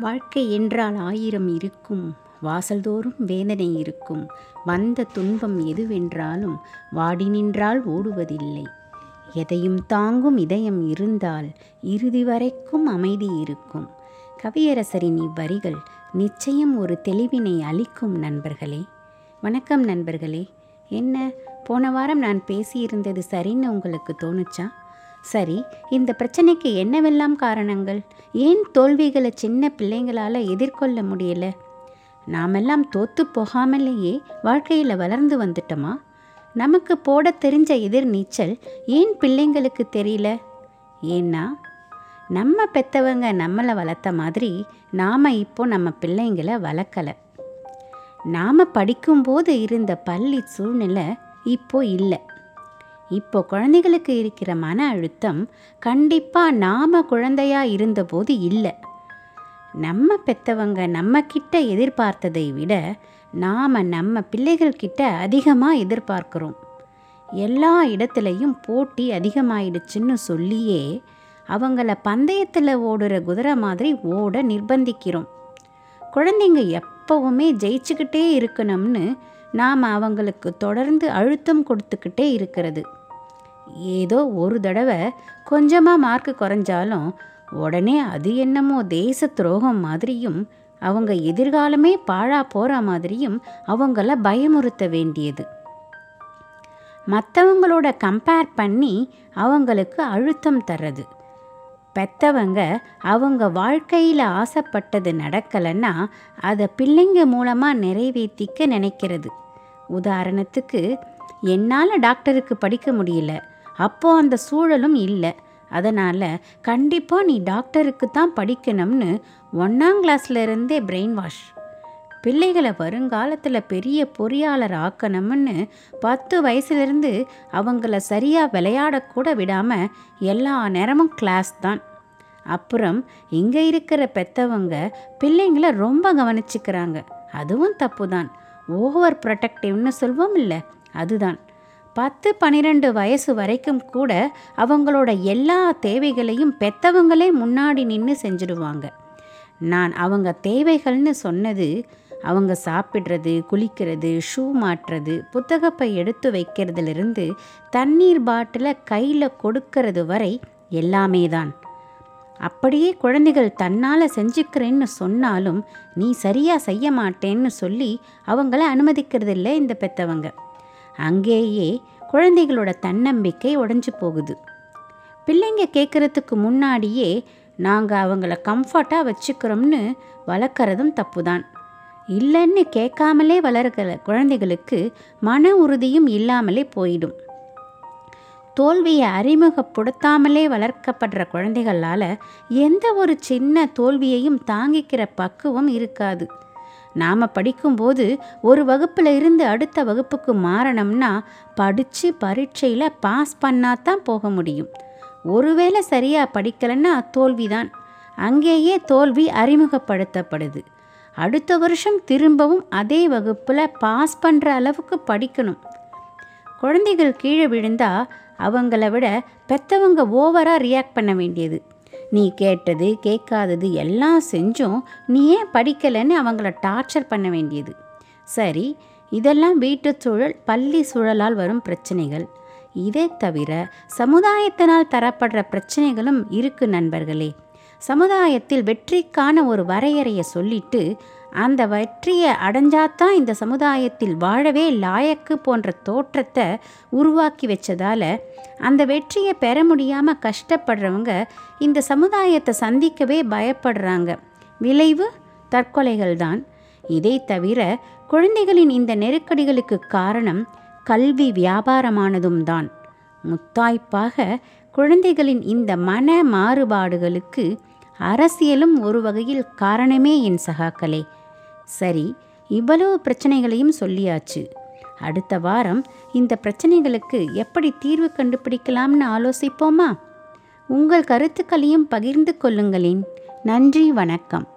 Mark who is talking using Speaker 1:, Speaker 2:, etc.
Speaker 1: வாழ்க்கை என்றால் ஆயிரம் இருக்கும் வாசல்தோறும் வேதனை இருக்கும். வந்த துன்பம் எதுவென்றாலும் வாடி நின்றால் ஓடுவதில்லை. எதையும் தாங்கும் இதயம் இருந்தால் இறுதி வரைக்கும் அமைதி இருக்கும். கவியரசரின் இவ்வரிகள் நிச்சயம் ஒரு தெளிவினை அளிக்கும் நண்பர்களே. வணக்கம் நண்பர்களே. என்ன போன வாரம் நான் பேசியிருந்தது சரின்னு உங்களுக்கு தோணுச்சா? சரி இந்த பிரச்சனைக்கு என்னவெல்லாம் காரணங்கள்? ஏன் தோல்விகளை சின்ன பிள்ளைங்களால் எதிர்கொள்ள முடியல? நாமெல்லாம் தோத்து போகாமலேயே வாழ்க்கையில் வளர்ந்து வந்துட்டோமா? நமக்கு போட தெரிஞ்ச எதிர் நீச்சல் ஏன் பிள்ளைங்களுக்கு தெரியல? ஏன்னா நம்ம பெத்தவங்க நம்மளை வளர்த்த மாதிரி நாம் இப்போ நம்ம பிள்ளைங்களை வளர்க்கலை. நாம் படிக்கும்போது இருந்த பள்ளி சூழ்நிலை இப்போ இல்லை. இப்போ குழந்தைகளுக்கு இருக்கிற மன அழுத்தம் கண்டிப்பாக நாம் குழந்தையாக இருந்தபோது இல்லை. நம்ம பெத்தவங்க நம்ம எதிர்பார்த்ததை விட நாம் நம்ம பிள்ளைகள்கிட்ட அதிகமாக எதிர்பார்க்குறோம். எல்லா இடத்துலையும் போட்டி அதிகமாயிடுச்சுன்னு சொல்லியே அவங்கள பந்தயத்தில் ஓடுற குதிரை மாதிரி ஓட நிர்பந்திக்கிறோம். குழந்தைங்க எப்பவுமே ஜெயிச்சுக்கிட்டே இருக்கணும்னு நாம் அவங்களுக்கு தொடர்ந்து அழுத்தம் கொடுத்துக்கிட்டே இருக்கிறது. ஏதோ ஒரு தடவை கொஞ்சமாக மார்க் குறைஞ்சாலும் உடனே அது என்னமோ தேச துரோகம் மாதிரியும் அவங்க எதிர்காலமே பாழா போகிற மாதிரியும் அவங்கள பயமுறுத்த வேண்டியது. மற்றவங்களோட கம்பேர் பண்ணி அவங்களுக்கு அழுத்தம் தர்றது. பெத்தவங்க அவங்க வாழ்க்கையில் ஆசைப்பட்டது நடக்கலைன்னா அதை பிள்ளைங்க மூலமாக நிறைவேற்றிக்க நினைக்கிறது. உதாரணத்துக்கு என்னால் டாக்டருக்கு படிக்க முடியல. அப்போது அந்த சூழலும் இல்லை. அதனால் கண்டிப்பாக நீ டாக்டருக்கு தான் படிக்கணும்னு ஒன்றாம் கிளாஸ்லேருந்தே பிரெயின் வாஷ் பிள்ளைகளை வருங்காலத்தில் பெரிய பொறியாளர் ஆக்கணும்னு பத்து வயசுலேருந்து அவங்கள சரியாக விளையாடக்கூட விடாமல் எல்லா நேரமும் கிளாஸ் தான். அப்புறம் இங்கே இருக்கிற பெத்தவங்க பிள்ளைங்களை ரொம்ப கவனிச்சுக்கிறாங்க. அதுவும் தப்பு தான் ஓவர் ப்ரொடெக்டிவ்னு சொல்வோம் இல்லை? அதுதான். பத்து பன்னிரெண்டு வயசு வரைக்கும் கூட அவங்களோட எல்லா தேவைகளையும் பெத்தவங்களே முன்னாடி நின்று செஞ்சுடுவாங்க. நான் அவங்க தேவைகள்னு சொன்னது அவங்க சாப்பிட்றது குளிக்கிறது ஷூ மாட்டுறது புத்தகப்பை எடுத்து வைக்கிறதுலேருந்து தண்ணீர் பாட்டிலை கையில் கொடுக்கறது வரை எல்லாமே தான். அப்படியே குழந்தைகள் தன்னால் செஞ்சுக்கிறேன்னு சொன்னாலும் நீ சரியாக செய்ய மாட்டேன்னு சொல்லி அவங்கள அனுமதிக்கிறதில்ல இந்த பெத்தவங்க. அங்கேயே குழந்தைகளோட தன்னம்பிக்கை உடஞ்சி போகுது. பிள்ளைங்க கேட்குறதுக்கு முன்னாடியே நாங்கள் அவங்கள கம்ஃபர்ட்டாக வச்சுக்கிறோம்னு வளர்க்குறதும் தப்பு தான் இல்லைன்னு கேட்காமலே வளர்கிற குழந்தைகளுக்கு மன உறுதியும் இல்லாமலே போயிடும். தோல்வியை அறிமுகப்படுத்தாமலே வளர்க்கப்படுற குழந்தைகளால் எந்த ஒரு சின்ன தோல்வியையும் தாங்கிக்கிற பக்குவம் இருக்காது. நாம் படிக்கும்போது ஒரு வகுப்பில் இருந்து அடுத்த வகுப்புக்கு மாறணும்னா படித்து பரீட்சையில் பாஸ் பண்ணால் தான் போக முடியும். ஒருவேளை சரியாக படிக்கலைன்னா தோல்விதான். அங்கேயே தோல்வி அறிமுகப்படுத்தப்படுது. அடுத்த வருஷம் திரும்பவும் அதே வகுப்பில் பாஸ் பண்ணுற அளவுக்கு படிக்கணும். குழந்தைகள் கீழே விழுந்தால் அவங்கள விட பெற்றவங்க ஓவராக ரியாக்ட் பண்ண வேண்டியது. நீ கேட்டது கேட்காதது எல்லாம் செஞ்சும் நீ ஏன் படிக்கலைன்னு அவங்கள டார்ச்சர் பண்ண வேண்டியது. சரி இதெல்லாம் வீட்டு சூழல் பள்ளி சூழலால் வரும் பிரச்சனைகள். இதே தவிர சமுதாயத்தினால் தரப்படுற பிரச்சனைகளும் இருக்கு நண்பர்களே. சமுதாயத்தில் வெற்றிக்கான ஒரு வரையறையை சொல்லிட்டு அந்த வெற்றியை அடைஞ்சாதான் இந்த சமுதாயத்தில் வாழவே லாயக்கு போன்ற தோற்றத்தை உருவாக்கி வச்சதால அந்த வெற்றியை பெற முடியாமல் கஷ்டப்படுறவங்க இந்த சமுதாயத்தை சந்திக்கவே பயப்படுறாங்க. விளைவு தற்கொலைகள் தான். இதை தவிர குழந்தைகளின் இந்த நெருக்கடிகளுக்கு காரணம் கல்வி வியாபாரமானதும் தான். முத்தாய்ப்பாக குழந்தைகளின் இந்த மன மாறுபாடுகளுக்கு அரசியலும் ஒரு வகையில் காரணமே என் சகாக்களே. சரி இவ்வளவு பிரச்சனைகளையும் சொல்லியாச்சு. அடுத்த வாரம் இந்த பிரச்சனைகளுக்கு எப்படி தீர்வு கண்டுபிடிக்கலாம்னு ஆலோசிப்போமா? உங்கள் கருத்துக்களையும் பகிர்ந்து கொள்ளுங்களேன். நன்றி வணக்கம்.